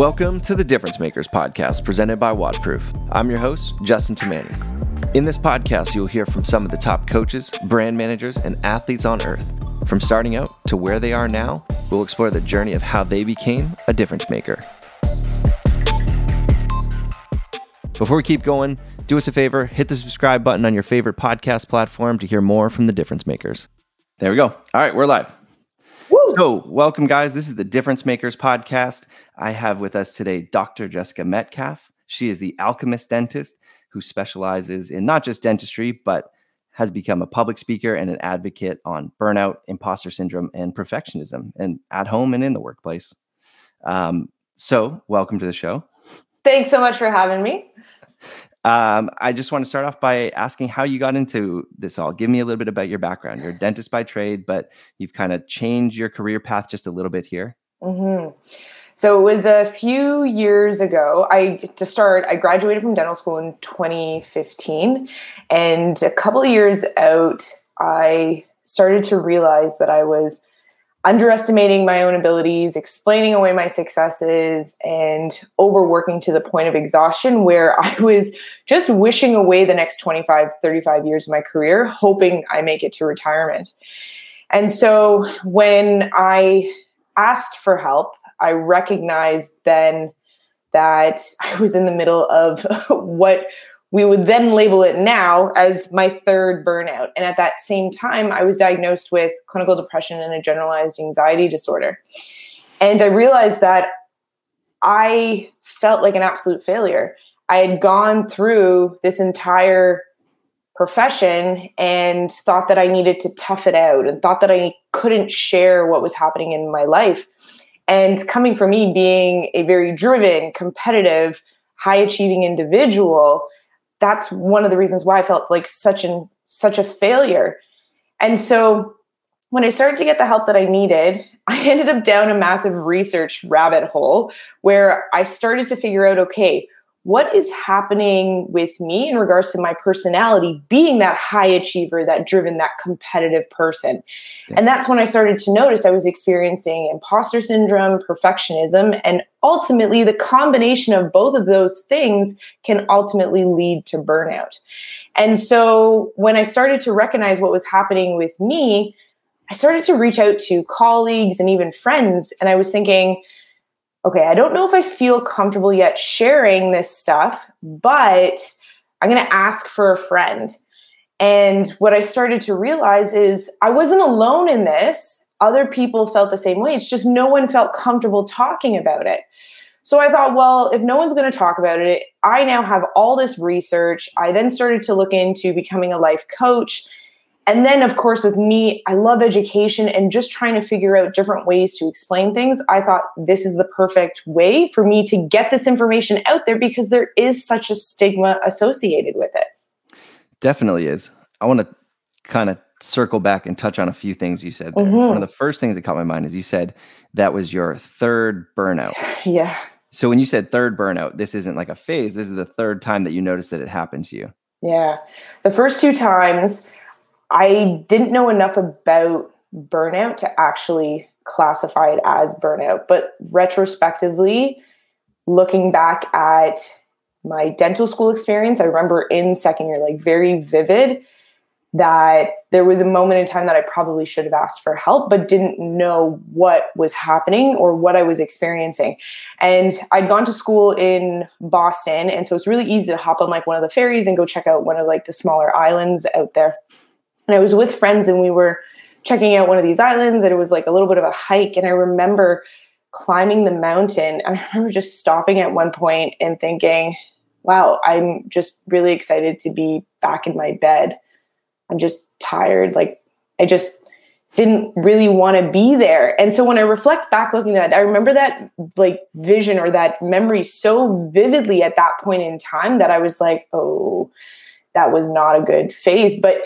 Welcome to the Difference Makers podcast presented by WODProof. I'm your host, Justin Tamani. In this podcast, you'll hear from some of the top coaches, brand managers, and athletes on earth. From starting out to where they are now, we'll explore the journey of how they became a difference maker. Before we keep going, do us a favor hit the subscribe button on your favorite podcast platform to hear more from the difference makers. There we go. All right, we're live. Woo. So, welcome, guys. This is the Difference Makers podcast. I have with us today Dr. Jessica Metcalfe. She is the alchemist dentist who specializes in not just dentistry, but has become a public speaker and an advocate on burnout, imposter syndrome, and perfectionism, and at home and in the workplace. Um, so, welcome to the show. Thanks so much for having me. Um, I just want to start off by asking how you got into this all. Give me a little bit about your background. You're a dentist by trade, but you've kind of changed your career path just a little bit here. Mm-hmm. So it was a few years ago. I to start, I graduated from dental school in 2015, and a couple years out, I started to realize that I was underestimating my own abilities, explaining away my successes, and overworking to the point of exhaustion where I was just wishing away the next 25, 35 years of my career, hoping I make it to retirement. And so when I asked for help, I recognized then that I was in the middle of what we would then label it now as my third burnout. And at that same time, I was diagnosed with clinical depression and a generalized anxiety disorder. And I realized that I felt like an absolute failure. I had gone through this entire profession and thought that I needed to tough it out and thought that I couldn't share what was happening in my life. And coming from me being a very driven, competitive, high achieving individual, that's one of the reasons why I felt like such an such a failure. And so when I started to get the help that I needed, I ended up down a massive research rabbit hole where I started to figure out okay, what is happening with me in regards to my personality being that high achiever, that driven, that competitive person. Yeah. And that's when I started to notice I was experiencing imposter syndrome, perfectionism, and ultimately the combination of both of those things can ultimately lead to burnout. And so when I started to recognize what was happening with me, I started to reach out to colleagues and even friends, and I was thinking, okay, I don't know if I feel comfortable yet sharing this stuff, but I'm going to ask for a friend. And what I started to realize is I wasn't alone in this. Other people felt the same way. It's just no one felt comfortable talking about it. So I thought, well, if no one's going to talk about it, I now have all this research. I then started to look into becoming a life coach and then, of course, with me, I love education and just trying to figure out different ways to explain things. I thought this is the perfect way for me to get this information out there because there is such a stigma associated with it. Definitely is. I want to kind of circle back and touch on a few things you said there. Mm-hmm. One of the first things that caught my mind is you said that was your third burnout. Yeah. So when you said third burnout, this isn't like a phase. This is the third time that you noticed that it happened to you. Yeah. The first two times, I didn't know enough about burnout to actually classify it as burnout. But retrospectively, looking back at my dental school experience, I remember in second year, like very vivid, that there was a moment in time that I probably should have asked for help, but didn't know what was happening or what I was experiencing. And I'd gone to school in Boston. And so it's really easy to hop on like one of the ferries and go check out one of like the smaller islands out there. And I was with friends and we were checking out one of these islands and it was like a little bit of a hike. And I remember climbing the mountain. And I remember just stopping at one point and thinking, wow, I'm just really excited to be back in my bed. I'm just tired. Like I just didn't really want to be there. And so when I reflect back looking at that, I remember that like vision or that memory so vividly at that point in time that I was like, oh, that was not a good phase. But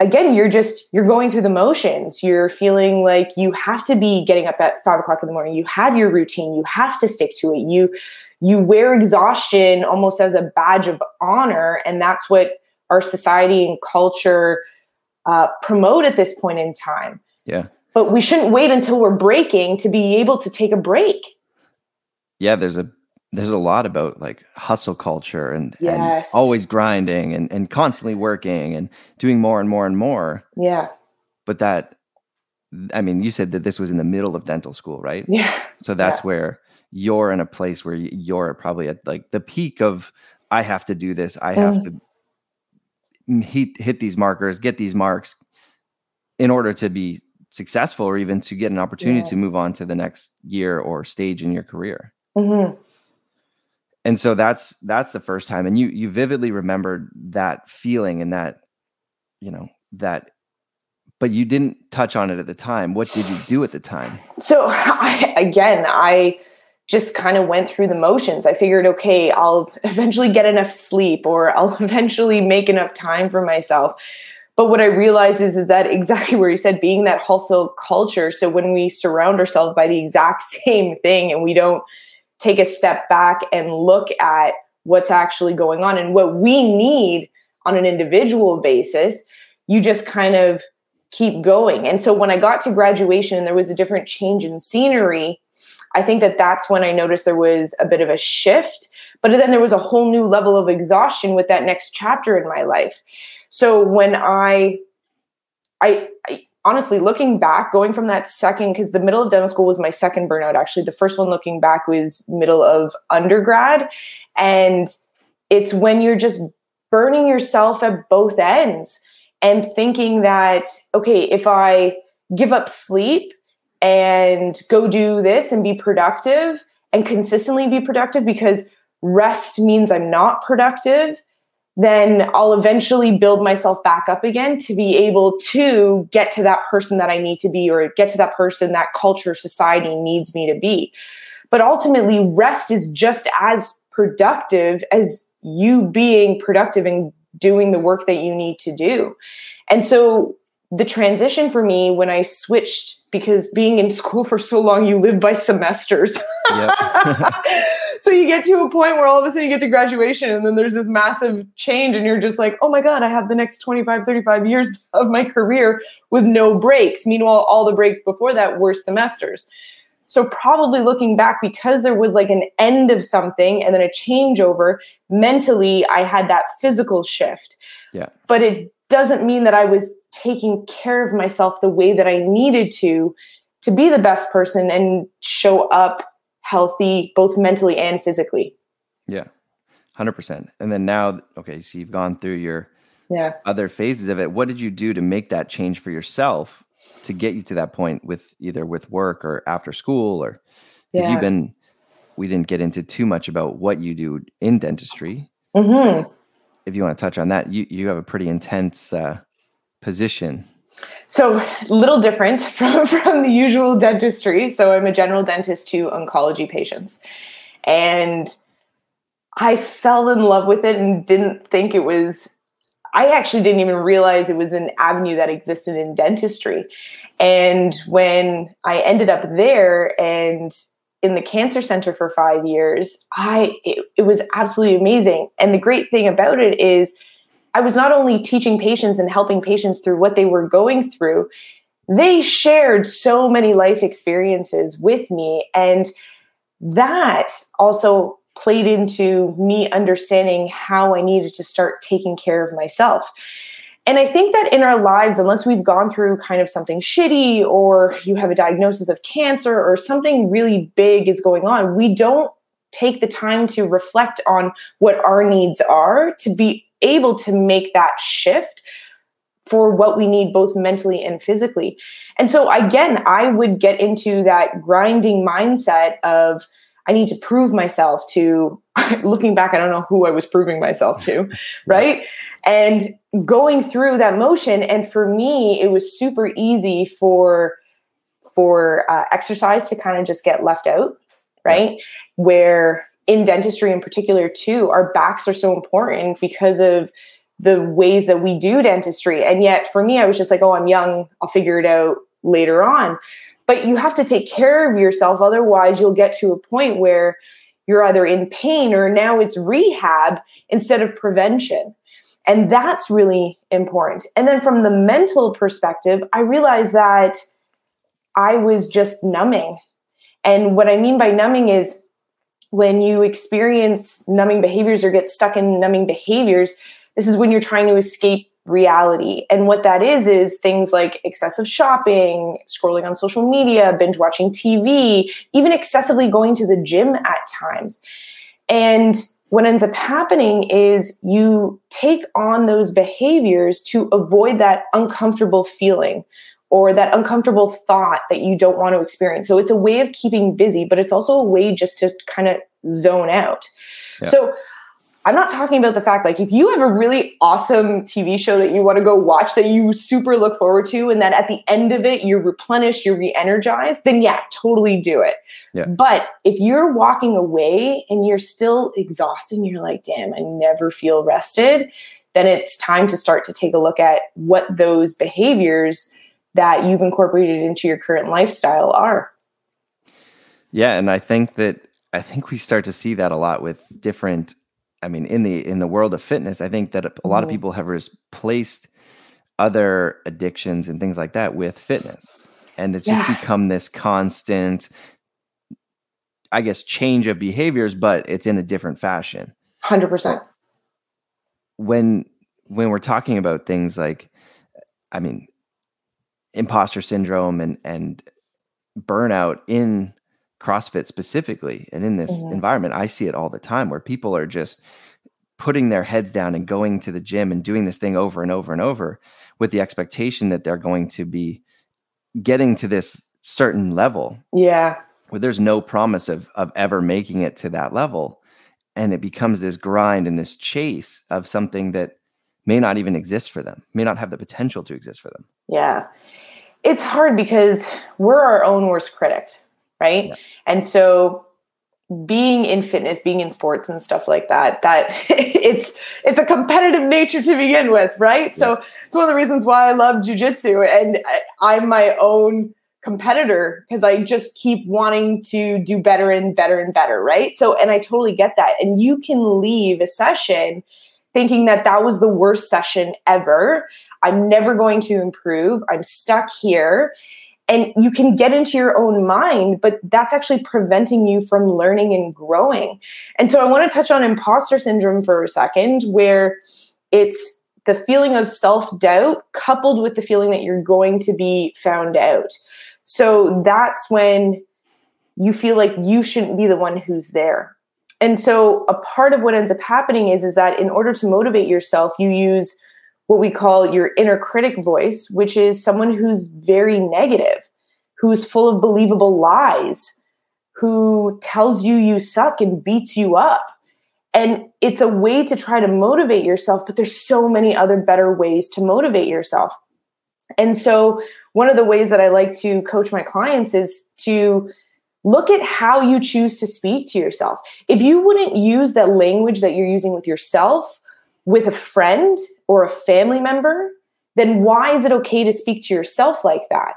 again you're just you're going through the motions. You're feeling like you have to be getting up at five o'clock in the morning. You have your routine. You have to stick to it. You you wear exhaustion almost as a badge of honor. And that's what our society and culture uh, promote at this point in time. Yeah. But we shouldn't wait until we're breaking to be able to take a break. Yeah, there's a there's a lot about like hustle culture and, Yes. and always grinding and, and constantly working and doing more and more and more. Yeah. But that, I mean, you said that this was in the middle of dental school, right? Yeah. So that's Yeah. where you're in a place where you're probably at like the peak of I have to do this. I have to hit hit these markers, get these marks in order to be successful or even to get an opportunity Yeah. to move on to the next year or stage in your career. hmm And so that's that's the first time and you you vividly remembered that feeling and that you know that but you didn't touch on it at the time. What did you do at the time? So I, again, I just kind of went through the motions. I figured, okay, I'll eventually get enough sleep or I'll eventually make enough time for myself. But what I realized is, is that exactly where you said being that hustle culture. So when we surround ourselves by the exact same thing and we don't take a step back and look at what's actually going on and what we need on an individual basis, you just kind of keep going. And so when I got to graduation and there was a different change in scenery, I think that that's when I noticed there was a bit of a shift. But then there was a whole new level of exhaustion with that next chapter in my life. So when I, I, I honestly looking back, going from that second, because the middle of dental school was my second burnout. Actually, the first one looking back was middle of undergrad, and it's when you're just burning yourself at both ends and thinking that okay if i give up sleep and go do this and be productive and consistently be productive because rest means i'm not productive then i'll eventually build myself back up again to be able to get to that person that i need to be or get to that person that culture society needs me to be but ultimately rest is just as productive as you being productive and doing the work that you need to do. And so the transition for me when I switched, because being in school for so long, you live by semesters. Yep. so you get to a point where all of a sudden you get to graduation and then there's this massive change and you're just like, oh my God, I have the next 25, 35 years of my career with no breaks. Meanwhile, all the breaks before that were semesters. So probably looking back because there was like an end of something and then a changeover, mentally I had that physical shift. Yeah. But it doesn't mean that I was taking care of myself the way that I needed to to be the best person and show up healthy both mentally and physically. Yeah. 100%. And then now okay, so you've gone through your Yeah. other phases of it. What did you do to make that change for yourself to get you to that point with either with work or after school or because Yeah. you've been we didn't get into too much about what you do in dentistry. Mhm. If you want to touch on that, you you have a pretty intense uh, position. So a little different from, from the usual dentistry. So I'm a general dentist to oncology patients. And I fell in love with it and didn't think it was I actually didn't even realize it was an avenue that existed in dentistry. And when I ended up there and in the cancer center for 5 years, I it, it was absolutely amazing. And the great thing about it is I was not only teaching patients and helping patients through what they were going through, they shared so many life experiences with me. And that also played into me understanding how I needed to start taking care of myself. And I think that in our lives, unless we've gone through kind of something shitty or you have a diagnosis of cancer or something really big is going on, we don't take the time to reflect on what our needs are to be able to make that shift for what we need both mentally and physically. And so again, I would get into that grinding mindset of I need to prove myself to looking back I don't know who I was proving myself to, right? And going through that motion and for me it was super easy for for uh, exercise to kind of just get left out, right? Where in dentistry in particular too our backs are so important because of the ways that we do dentistry and yet for me i was just like oh i'm young i'll figure it out later on but you have to take care of yourself otherwise you'll get to a point where you're either in pain or now it's rehab instead of prevention. And that's really important. And then from the mental perspective i realized that i was just numbing. And what i mean by numbing is when you experience numbing behaviors or get stuck in numbing behaviors, this is when you're trying to escape reality. And what that is, is things like excessive shopping, scrolling on social media, binge watching TV, even excessively going to the gym at times. And what ends up happening is you take on those behaviors to avoid that uncomfortable feeling or that uncomfortable thought that you don't want to experience. So it's a way of keeping busy, but it's also a way just to kind of zone out. Yeah. So I'm not talking about the fact like if you have a really awesome TV show that you want to go watch that you super look forward to, and that at the end of it you're replenished, you're re-energized, then yeah, totally do it. Yeah. But if you're walking away and you're still exhausted and you're like, damn, I never feel rested, then it's time to start to take a look at what those behaviors that you've incorporated into your current lifestyle are. Yeah, and I think that I think we start to see that a lot with different I mean, in the in the world of fitness, I think that a lot of mm-hmm. people have replaced other addictions and things like that with fitness, and it's yeah. just become this constant, I guess, change of behaviors, but it's in a different fashion. Hundred percent. When when we're talking about things like, I mean, imposter syndrome and and burnout in CrossFit specifically and in this mm-hmm. environment, I see it all the time where people are just putting their heads down and going to the gym and doing this thing over and over and over with the expectation that they're going to be getting to this certain level. Yeah. Where there's no promise of of ever making it to that level. And it becomes this grind and this chase of something that may not even exist for them, may not have the potential to exist for them. Yeah. It's hard because we're our own worst critic right? Yeah. And so being in fitness, being in sports and stuff like that, that it's it's a competitive nature to begin with, right? Yeah. So it's one of the reasons why I love jujitsu and I'm my own competitor because I just keep wanting to do better and better and better, right? So and I totally get that. And you can leave a session thinking that that was the worst session ever. I'm never going to improve. I'm stuck here and you can get into your own mind but that's actually preventing you from learning and growing. And so i want to touch on imposter syndrome for a second where it's the feeling of self-doubt coupled with the feeling that you're going to be found out. So that's when you feel like you shouldn't be the one who's there. And so a part of what ends up happening is is that in order to motivate yourself you use what we call your inner critic voice, which is someone who's very negative, who's full of believable lies, who tells you you suck and beats you up. And it's a way to try to motivate yourself, but there's so many other better ways to motivate yourself. And so, one of the ways that I like to coach my clients is to look at how you choose to speak to yourself. If you wouldn't use that language that you're using with yourself, with a friend or a family member, then why is it okay to speak to yourself like that?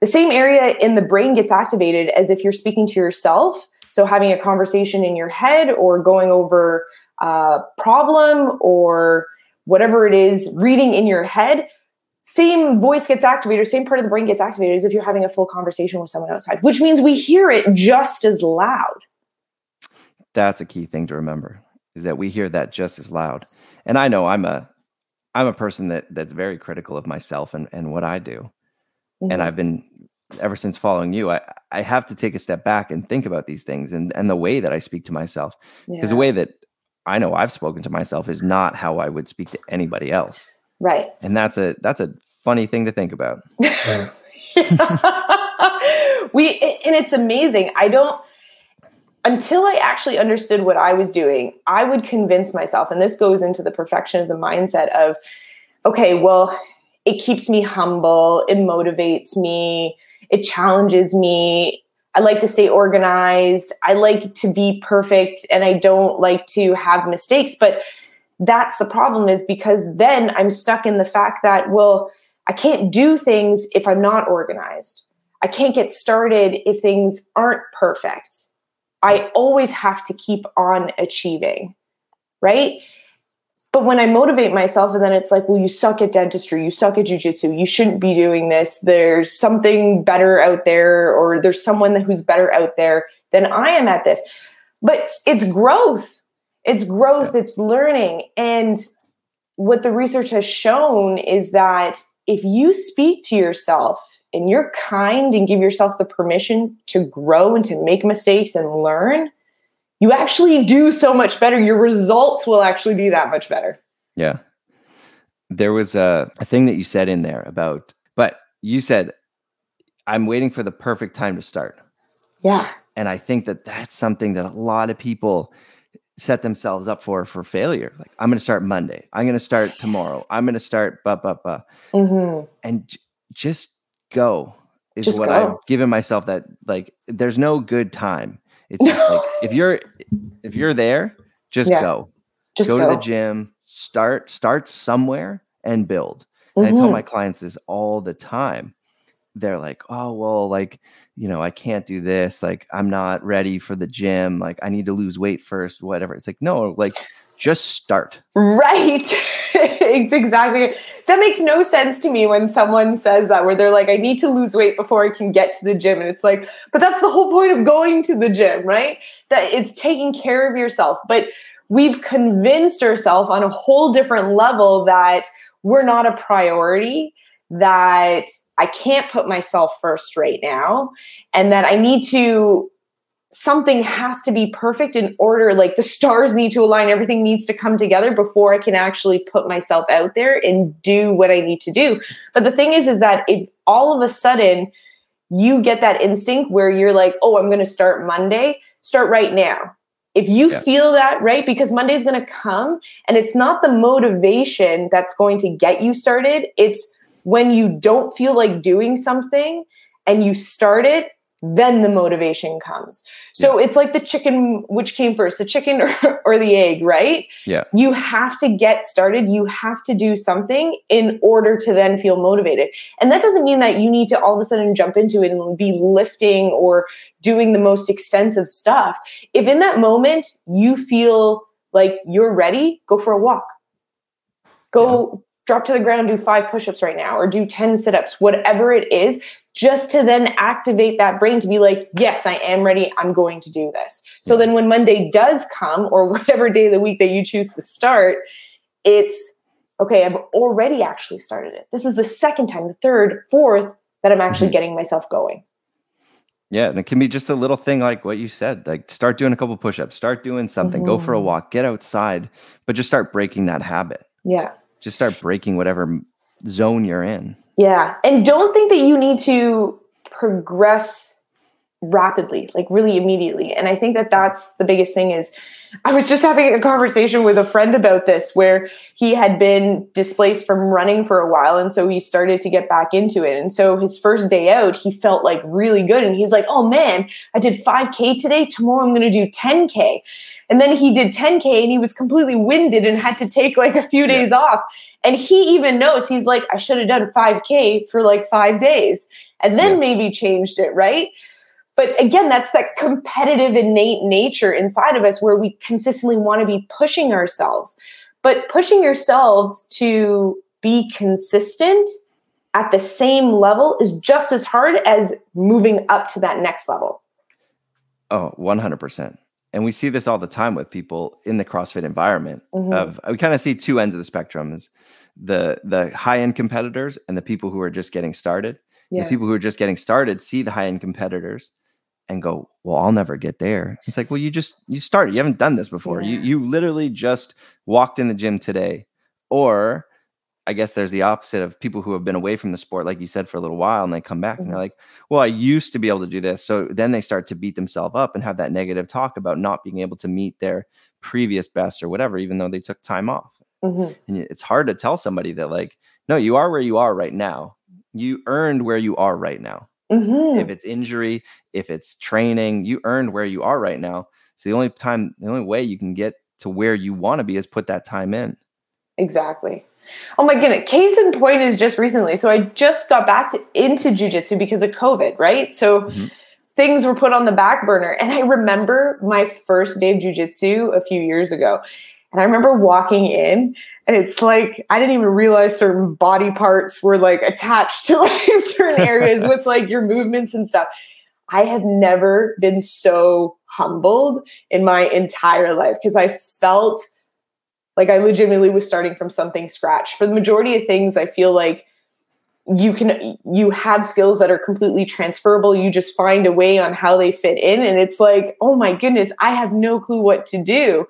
The same area in the brain gets activated as if you're speaking to yourself. So, having a conversation in your head or going over a problem or whatever it is, reading in your head, same voice gets activated, same part of the brain gets activated as if you're having a full conversation with someone outside, which means we hear it just as loud. That's a key thing to remember is that we hear that just as loud. And I know I'm a I'm a person that that's very critical of myself and, and what I do. Mm-hmm. And I've been ever since following you, I, I have to take a step back and think about these things and, and the way that I speak to myself. Because yeah. the way that I know I've spoken to myself is not how I would speak to anybody else. Right. And that's a that's a funny thing to think about. we and it's amazing. I don't until I actually understood what I was doing, I would convince myself, and this goes into the perfectionism mindset of, okay, well, it keeps me humble, it motivates me, it challenges me. I like to stay organized, I like to be perfect, and I don't like to have mistakes. But that's the problem, is because then I'm stuck in the fact that, well, I can't do things if I'm not organized. I can't get started if things aren't perfect I always have to keep on achieving, right? But when I motivate myself, and then it's like, well, you suck at dentistry, you suck at jujitsu, you shouldn't be doing this. There's something better out there, or there's someone who's better out there than I am at this. but it's growth. It's growth, it's learning. And what the research has shown is that if you speak to yourself and you're kind and give yourself the permission to grow and to make mistakes and learn, you actually do so much better. Your results will actually be that much better. Yeah. There was a, a thing that you said in there about, but you said, I'm waiting for the perfect time to start. Yeah. And I think that that's something that a lot of people set themselves up for for failure. Like I'm going to start Monday. I'm going to start tomorrow. I'm going to start ba ba ba. Mm-hmm. And j- just go is just what go. I've given myself. That like there's no good time. It's just like if you're if you're there, just yeah. go. Just go, go, to the gym. Start start somewhere and build. And mm-hmm. I tell mm-hmm. my clients this all the time they're like, oh, well, like, you know, I can't do this. Like, I'm not ready for the gym. Like, I need to lose weight first, whatever. It's like, no, like, just start. Right. it's exactly that makes no sense to me when someone says that, where they're like, I need to lose weight before I can get to the gym. And it's like, but that's the whole point of going to the gym, right? That it's taking care of yourself. But we've convinced ourselves on a whole different level that we're not a priority, that I can't put myself first right now and that I need to something has to be perfect in order like the stars need to align everything needs to come together before I can actually put myself out there and do what I need to do. But the thing is is that if all of a sudden you get that instinct where you're like, "Oh, I'm going to start Monday." Start right now. If you yeah. feel that, right? Because Monday's going to come and it's not the motivation that's going to get you started. It's when you don't feel like doing something and you start it, then the motivation comes. So yeah. it's like the chicken, which came first, the chicken or, or, the egg, right? Yeah. You have to get started. You have to do something in order to then feel motivated. And that doesn't mean that you need to all of a sudden jump into it and be lifting or doing the most extensive stuff. If in that moment you feel like you're ready, go for a walk. Go drop to the ground, do five push ups right now, or do 10 sit ups, whatever it is, just to then activate that brain to be like, yes, I am ready. I'm going to do this. So then when Monday does come, or whatever day of the week that you choose to start, it's okay, I've already actually started it. This is the second time, the third, fourth that I'm actually mm-hmm. getting myself going. Yeah, and it can be just a little thing like what you said, like start doing a couple push-ups, start doing something, mm-hmm. go for a mm-hmm. walk, get outside, but just start breaking that habit. Yeah just start breaking whatever zone you're in. Yeah. And don't think that you need to progress rapidly, like really immediately. And I think that that's the biggest thing is I was just having a conversation with a friend about this where he had been displaced from running for a while. And so he started to get back into it. And so his first day out, he felt like really good. And he's like, oh man, I did 5K today. Tomorrow I'm going to do 10K. And then he did 10K and he was completely winded and had to take like a few days yeah. off. And he even knows he's like, I should have done 5K for like five days and then yeah. maybe changed it, right? But again, that's that competitive innate nature inside of us where we consistently want to be pushing ourselves. But pushing yourselves to be consistent at the same level is just as hard as moving up to that next level. Oh, 100%. And we see this all the time with people in the CrossFit environment mm-hmm. of we kind of see two ends of the spectrum is the the high end competitors and the people who are just getting started. Yeah. The people who are just getting started see the high end competitors and go, well, I'll never get there. It's like, well, you just you started. You haven't done this before. Yeah. You you literally just walked in the gym today. Or I guess there's the opposite of people who have been away from the sport, like you said, for a little while, and they come back mm-hmm. and they're mm-hmm. like, "Well, I used to be able to do this." So then they start to beat themselves up and have that negative talk about not being able to meet their previous best or whatever, even though they took time off. Mm-hmm. And it's hard to tell somebody that, like, no, you are where you are right now. You earned where you are right now. Mm-hmm. If it's injury, if it's training, you earned where you are right now. So the only time, the only way you can get to where you want to be is put that time in. Exactly. Oh my goodness. Case in point is just recently. So I just got back to, into jujitsu because of COVID, right? So mm-hmm. things were put on the back burner. And I remember my first day of jujitsu a few years ago. And I remember walking in and it's like I didn't even realize certain body parts were like attached to like certain areas with like your movements and stuff. I have never been so humbled in my entire life because I felt like I legitimately was starting from something scratch. For the majority of things, I feel like you can you have skills that are completely transferable you just find a way on how they fit in and it's like oh my goodness i have no clue what to do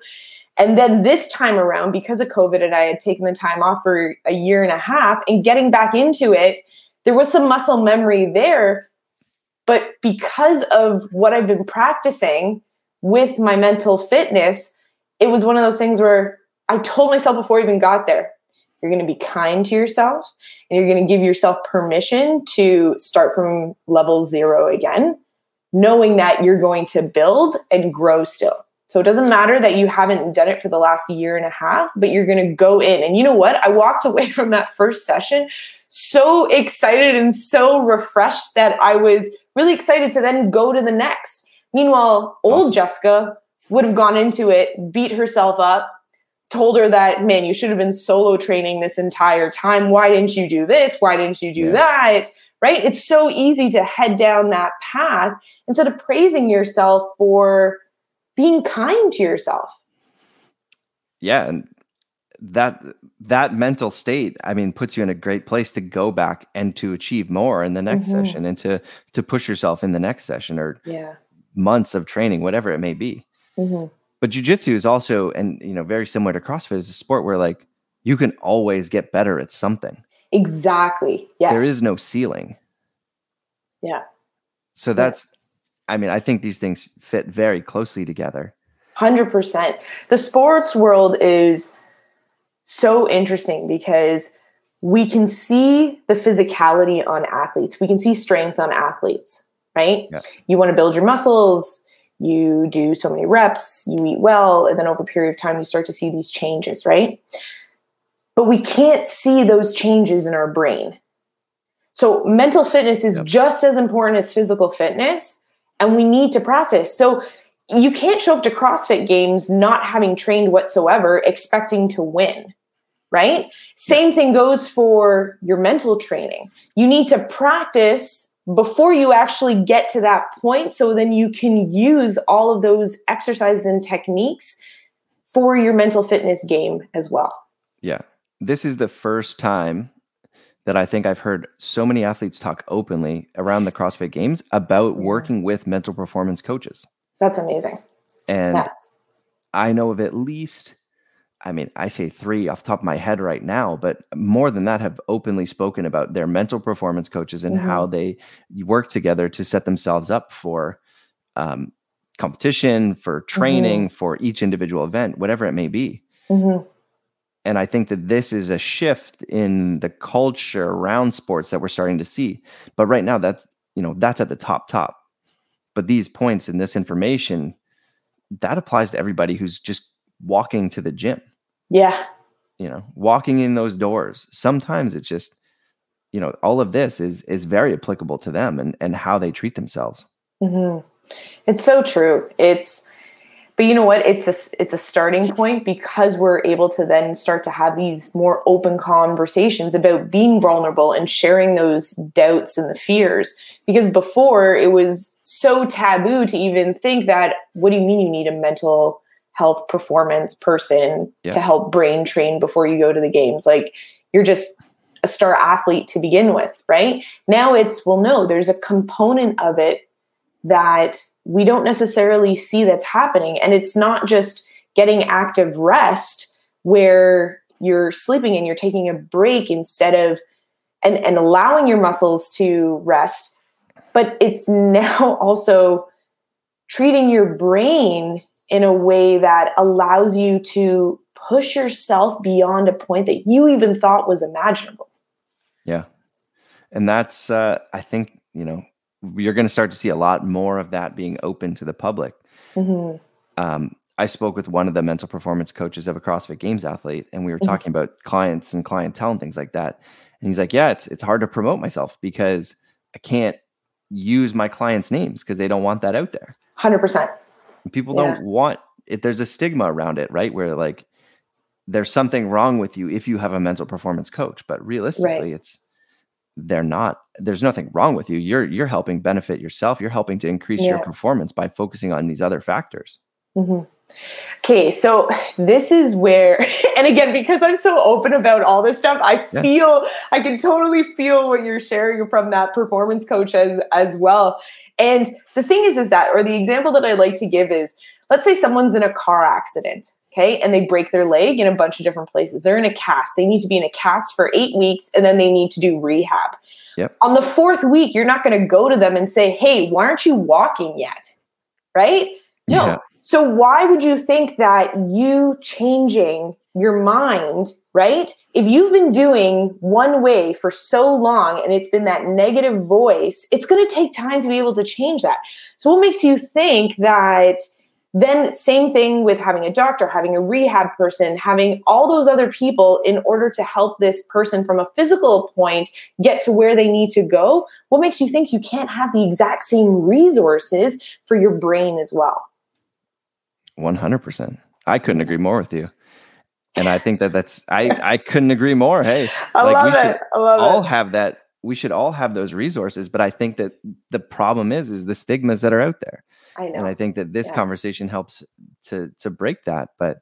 and then this time around because of covid and i had taken the time off for a year and a half and getting back into it there was some muscle memory there but because of what i've been practicing with my mental fitness it was one of those things where i told myself before I even got there you're going to be kind to yourself and you're going to give yourself permission to start from level zero again, knowing that you're going to build and grow still. So it doesn't matter that you haven't done it for the last year and a half, but you're going to go in. And you know what? I walked away from that first session so excited and so refreshed that I was really excited to then go to the next. Meanwhile, old awesome. Jessica would have gone into it, beat herself up, told her that, man, you should have been solo training this entire time. Why didn't you do this? Why didn't you do yeah. that? Right? It's so easy to head down that path instead of praising yourself for being kind to yourself. Yeah. And that that mental state i mean puts you in a great place to go back and to achieve more in the next mm-hmm. session and to to push yourself in the next session or yeah. months of training whatever it may be mm-hmm. But jujitsu is also, and you know, very similar to CrossFit, is a sport where like you can always get better at something. Exactly. Yes. There is no ceiling. Yeah. So that's, I mean, I think these things fit very closely together. 100%. The sports world is so interesting because we can see the physicality on athletes, we can see strength on athletes, right? Yeah. You want to build your muscles, you do so many reps, you eat well, and then over a period of time, you start to see these changes, right? But we can't see those changes in our brain. So, mental fitness is yep. just as important as physical fitness, and we need to practice. So, you can't show up to CrossFit games not having trained whatsoever, expecting to win, right? Same thing goes for your mental training. You need to practice before you actually get to that point. So then you can use all of those exercises and techniques for your mental fitness game as well. Yeah. This is the first time that I think I've heard so many athletes talk openly around the CrossFit Games about working with mental performance coaches. That's amazing. And yeah. I know of at least I mean, I say three off the top of my head right now, but more than that have openly spoken about their mental performance coaches and mm-hmm. how they work together to set themselves up for um, competition, for training, mm-hmm. for each individual event, whatever it may be. Mm-hmm. And I think that this is a shift in the culture around sports that we're starting to see. But right now, that's you know that's at the top top. But these points and this information that applies to everybody who's just walking to the gym yeah. You know, walking in those doors. Sometimes it's just, you know, all of this is is very applicable to them and and how they treat themselves. Mm-hmm. It's so true. It's but you know what it's a it's a starting point because we're able to then start to have these more open conversations about being vulnerable and sharing those doubts and the fears because before it was so taboo to even think that what do you mean you need a mental health performance person yeah. to help brain train before you go to the games. Like you're just a star athlete to begin with, right? Now it's, well, no, there's a component of it that we don't necessarily see that's happening. And it's not just getting active rest where you're sleeping and you're taking a break instead of and, and allowing your muscles to rest, but it's now also treating your brain in a way that allows you to push yourself beyond a point that you even thought was imaginable. Yeah. And that's, uh, I think, you know, you're going to start to see a lot more of that being open to the public. Mm-hmm. Um, I spoke with one of the mental performance coaches of a CrossFit Games athlete, and we were mm-hmm. talking about clients and clientele and things like that. And he's like, "Yeah, it's it's hard to promote myself because I can't use my clients' names because they don't want that out there." Hundred percent. People yeah. don't want it. There's a stigma around it, right? Where like there's something wrong with you if you have a mental performance coach, but realistically, right. it's they're not there's nothing wrong with you you're you're helping benefit yourself you're helping to increase yeah. your performance by focusing on these other factors mm-hmm. okay so this is where and again because i'm so open about all this stuff i yeah. feel i can totally feel what you're sharing from that performance coach as as well and the thing is is that or the example that i like to give is let's say someone's in a car accident Okay. And they break their leg in a bunch of different places. They're in a cast. They need to be in a cast for eight weeks and then they need to do rehab. Yep. On the fourth week, you're not going to go to them and say, Hey, why aren't you walking yet? Right? No. Yeah. So why would you think that you changing your mind, right? If you've been doing one way for so long and it's been that negative voice, it's going to take time to be able to change that. So what makes you think that then, same thing with having a doctor, having a rehab person, having all those other people in order to help this person from a physical point get to where they need to go. What makes you think you can't have the exact same resources for your brain as well? 100%. I couldn't agree more with you. And I think that that's, I, I couldn't agree more. Hey, I like love we it. I love it. all it. have that. We should all have those resources. But I think that the problem is, is the stigmas that are out there I know. And I think that this yeah. conversation helps to to break that. But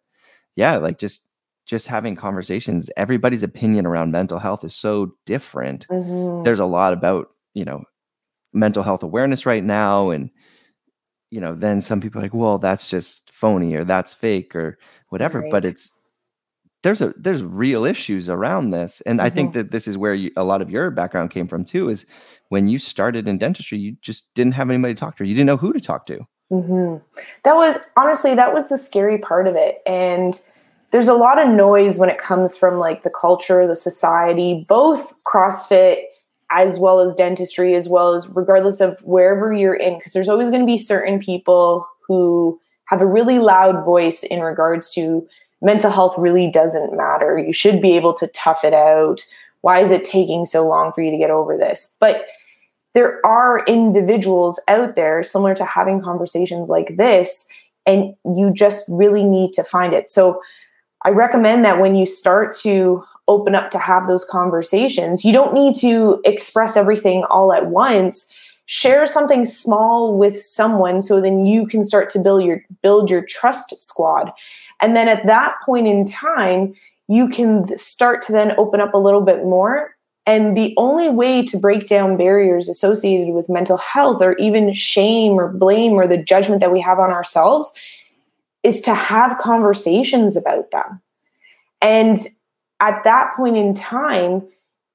yeah, like just just having conversations, everybody's opinion around mental health is so different. Mm-hmm. There's a lot about, you know, mental health awareness right now. And, you know, then some people are like, well, that's just phony or that's fake or whatever. Right. But it's there's a there's real issues around this and mm-hmm. i think mm-hmm. that this is where you, a lot of your background came from too is when you started in dentistry you just didn't have anybody to talk to you didn't know who to talk to mm-hmm. that was honestly that was the scary part of it and there's a lot of noise when it comes from like the culture the society both crossfit as well as dentistry as well as regardless of wherever you're in because there's always going to be certain people who have a really loud voice in regards to mental health really doesn't matter. You should be able to tough it out. Why is it taking so long for you to get over this? But there are individuals out there similar to having conversations like this, and you just really need to find it. So I recommend that when you start to open up to have those conversations, you don't need to express everything all at once. Share something small with someone so then you can start to build your build your trust squad. And then at that point in time, you can start to then open up a little bit more. And the only way to break down barriers associated with mental health or even shame or blame or the judgment that we have on ourselves is to have conversations about them. And at that point in time,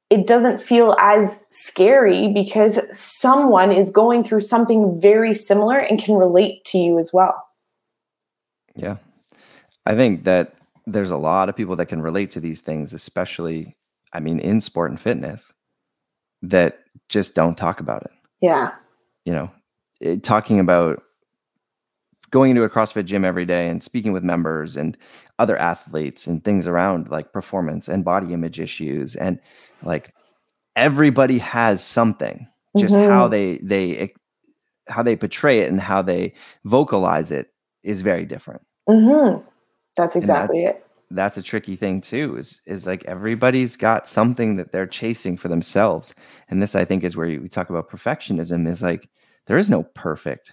it doesn't feel as scary because someone is going through something very similar and can relate to you as well. Yeah. I think that there's a lot of people that can relate to these things, especially, I mean, in sport and fitness, that just don't talk about it. Yeah. You know, it, talking about going into a CrossFit gym every day and speaking with members and other athletes and things around like performance and body image issues and like everybody has something just mm-hmm. how they they how they portray it and how they vocalize it is very different mm-hmm. That's exactly that's, it. That's a tricky thing too. Is is like everybody's got something that they're chasing for themselves, and this I think is where we talk about perfectionism. Is like there is no perfect.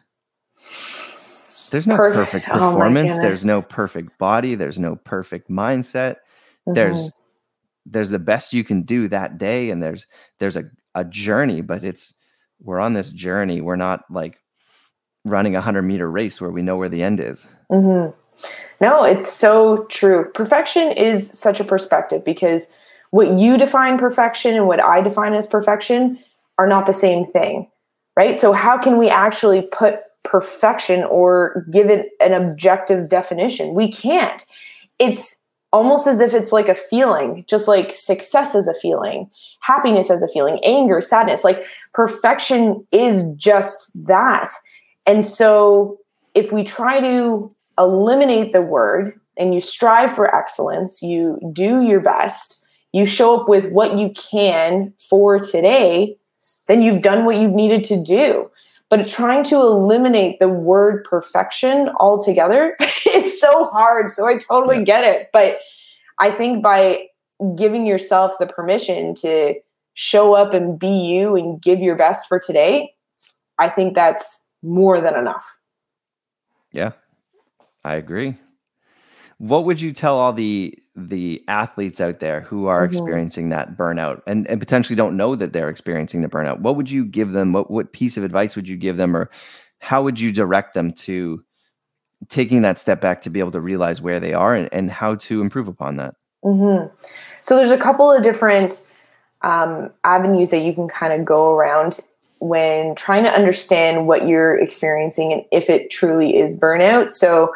There's no perfect, perfect oh performance. Oh there's no perfect body. There's no perfect mindset. Mm-hmm. There's there's the best you can do that day, and there's there's a a journey, but it's we're on this journey. We're not like running a hundred meter race where we know where the end is. Mm-hmm. No, it's so true. Perfection is such a perspective because what you define perfection and what I define as perfection are not the same thing, right? So, how can we actually put perfection or give it an objective definition? We can't. It's almost as if it's like a feeling, just like success is a feeling, happiness as a feeling, anger, sadness. Like perfection is just that. And so, if we try to eliminate the word and you strive for excellence, you do your best, you show up with what you can for today, then you've done what you've needed to do. But trying to eliminate the word perfection altogether is so hard. So I totally get it. But I think by giving yourself the permission to show up and be you and give your best for today, I think that's more than enough. Yeah, I agree. What would you tell all the the athletes out there who are mm-hmm. experiencing that burnout and, and potentially don't know that they're experiencing the burnout? What would you give them? What what piece of advice would you give them, or how would you direct them to taking that step back to be able to realize where they are and, and how to improve upon that? Mm-hmm. So there's a couple of different um, avenues that you can kind of go around when trying to understand what you're experiencing and if it truly is burnout. So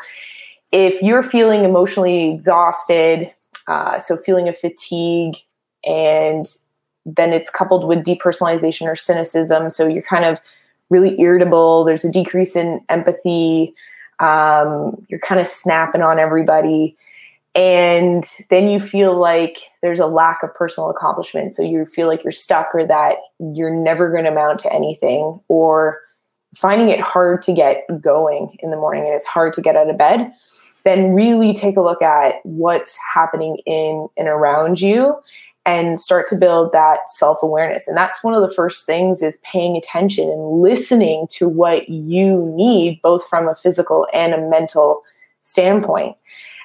if you're feeling emotionally exhausted, uh, so feeling of fatigue, and then it's coupled with depersonalization or cynicism, so you're kind of really irritable, there's a decrease in empathy, um, you're kind of snapping on everybody. And then you feel like there's a lack of personal accomplishment. So you feel like you're stuck or that you're never going to amount to anything or finding it hard to get going in the morning and it's hard to get out of bed then really take a look at what's happening in and around you and start to build that self-awareness and that's one of the first things is paying attention and listening to what you need both from a physical and a mental standpoint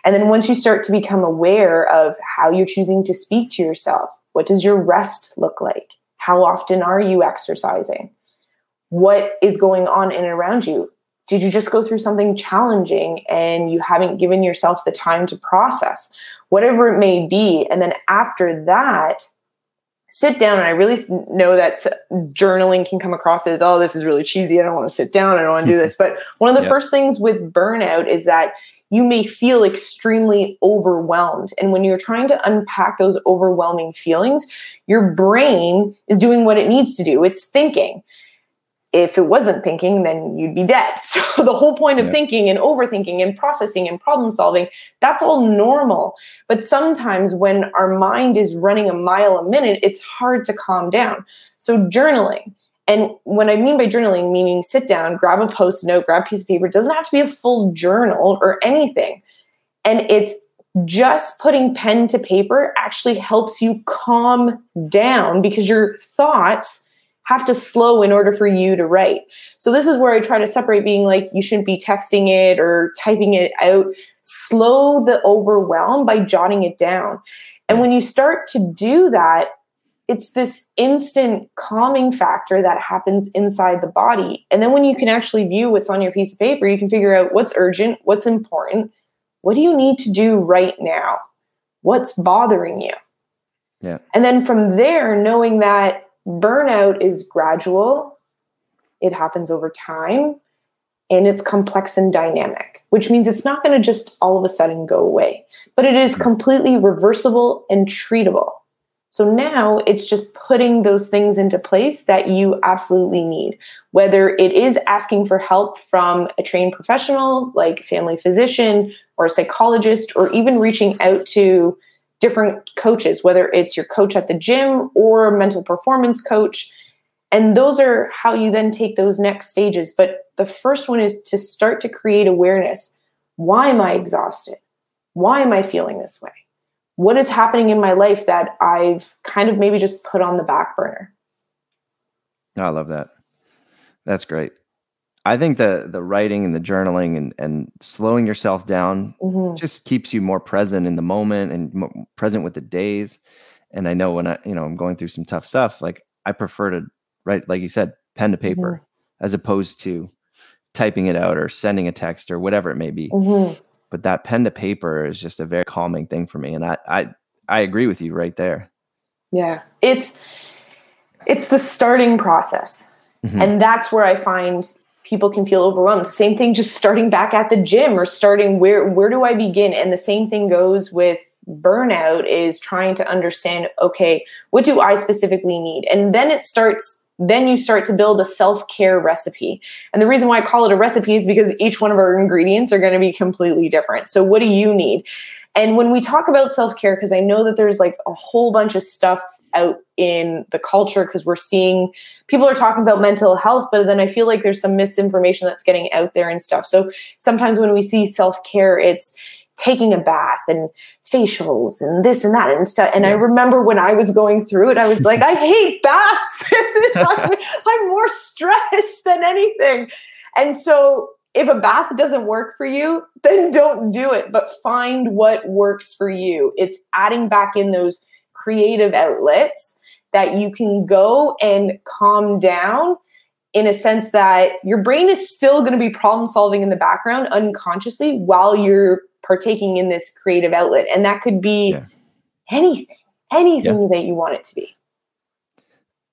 and then once you start to become aware of how you're choosing to speak to yourself what does your rest look like how often are you exercising what is going on in and around you did you just go through something challenging and you haven't given yourself the time to process? Whatever it may be. And then after that, sit down. And I really know that journaling can come across as, oh, this is really cheesy. I don't want to sit down. I don't want to do this. But one of the yep. first things with burnout is that you may feel extremely overwhelmed. And when you're trying to unpack those overwhelming feelings, your brain is doing what it needs to do. It's thinking if it wasn't thinking, then you'd be dead. So the whole point of yeah. thinking and overthinking and processing and problem solving, that's all normal. But sometimes when our mind is running a mile a minute, it's hard to calm down. So journaling. And when I mean by journaling, meaning sit down, grab a post note, grab a piece of paper. It doesn't have to be a full journal or anything. And it's just putting pen to paper actually helps you calm down because your thoughts have to slow in order for you to write. So this is where I try to separate being like you shouldn't be texting it or typing it out. Slow the overwhelm by jotting it down. And when you start to do that, it's this instant calming factor that happens inside the body. And then when you can actually view what's on your piece of paper, you can figure out what's urgent, what's important, what do you need to do right now? What's bothering you? Yeah. And then from there, knowing that burnout is gradual, it happens over time, and it's complex and dynamic, which means it's not going to just all of a sudden go away, but it is mm-hmm. completely reversible and treatable. So now it's just putting those things into place that you absolutely need, whether it is asking for help from a trained professional like family physician or a psychologist, or even reaching out to different coaches, whether it's your coach at the gym or a mental performance coach. And those are how you then take those next stages. But the first one is to start to create awareness. Why am I exhausted? Why am I feeling this way? What is happening in my life that I've kind of maybe just put on the back burner? I love that. That's great. I think the the writing and the journaling and and slowing yourself down mm-hmm. just keeps you more present in the moment and present with the days. And I know when I you know I'm going through some tough stuff, like I prefer to write, like you said, pen to paper mm-hmm. as opposed to typing it out or sending a text or whatever it may be. Mm-hmm. But that pen to paper is just a very calming thing for me, and I I I agree with you right there. Yeah, it's it's the starting process, mm-hmm. and that's where I find people can feel overwhelmed. Same thing just starting back at the gym or starting where where do I begin? And the same thing goes with burnout is trying to understand okay, what do I specifically need? And then it starts then you start to build a self-care recipe. And the reason why I call it a recipe is because each one of our ingredients are going to be completely different. So what do you need? And when we talk about self-care because I know that there's like a whole bunch of stuff out in the culture because we're seeing people are talking about mental health, but then I feel like there's some misinformation that's getting out there and stuff. So sometimes when we see self care, it's taking a bath and facials and this and that and stuff. And yeah. I remember when I was going through it, I was like, I hate baths. this is I'm, I'm more stressed than anything. And so if a bath doesn't work for you, then don't do it, but find what works for you. It's adding back in those creative outlets that you can go and calm down in a sense that your brain is still going to be problem solving in the background unconsciously while you're partaking in this creative outlet. And that could be yeah. anything, anything yeah. that you want it to be.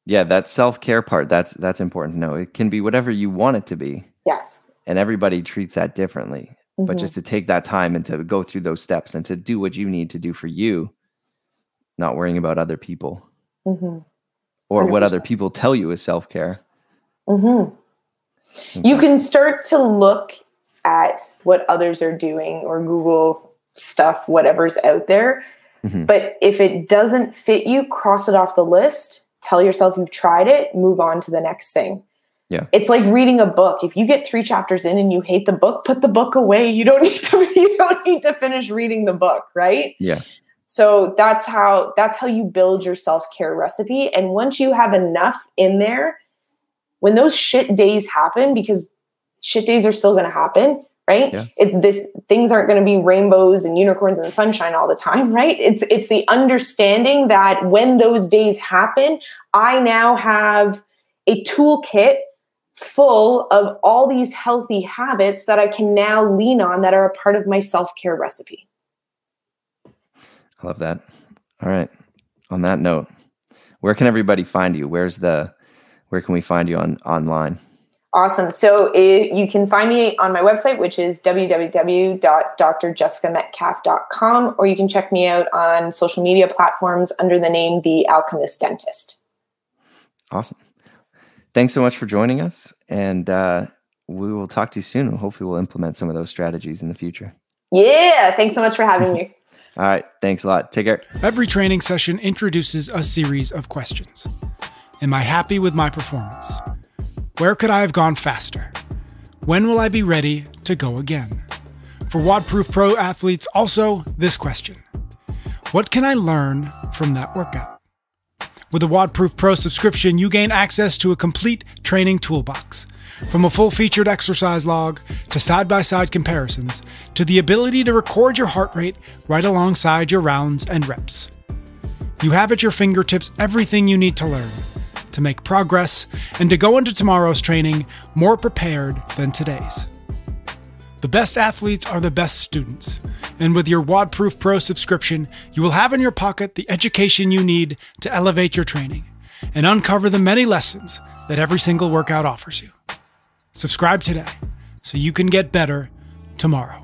Yeah, that self-care part, that's that's important to know. It can be whatever you want it to be. Yes. And everybody treats that differently. Mm-hmm. But just to take that time and to go through those steps and to do what you need to do for you, not worrying about other people. Mm-hmm. Or what other people tell you is self-care. Mm-hmm. You can start to look at what others are doing or Google stuff, whatever's out there. Mm-hmm. But if it doesn't fit you, cross it off the list. Tell yourself you've tried it, move on to the next thing. Yeah. It's like reading a book. If you get 3 chapters in and you hate the book, put the book away. You don't need to you don't need to finish reading the book, right? Yeah. So that's how that's how you build your self-care recipe and once you have enough in there, when those shit days happen, because shit days are still going to happen, right? Yeah. It's this things aren't going to be rainbows and unicorns and sunshine all the time, right? It's it's the understanding that when those days happen, I now have a toolkit full of all these healthy habits that I can now lean on that are a part of my self-care recipe. I love that. All right. On that note, where can everybody find you? Where's the where can we find you on online? Awesome. So it, you can find me on my website, which is www.drjessicametcalfe.com, or you can check me out on social media platforms under the name The Alchemist Dentist. Awesome. Thanks so much for joining us. And uh, we will talk to you soon. Hopefully, we'll implement some of those strategies in the future. Yeah. Thanks so much for having me. All right. Thanks a lot. Take care. Every training session introduces a series of questions. Am I happy with my performance? Where could I have gone faster? When will I be ready to go again? For WODProof Pro athletes, also this question What can I learn from that workout? With a WODProof Pro subscription, you gain access to a complete training toolbox. From a full featured exercise log to side by side comparisons to the ability to record your heart rate right alongside your rounds and reps. You have at your fingertips everything you need to learn to make progress, and to go into tomorrow's training more prepared than today's. The best athletes are the best students, and with your WODProof Pro subscription, you will have in your pocket the education you need to elevate your training and uncover the many lessons that every single workout offers you. Subscribe today so you can get better tomorrow.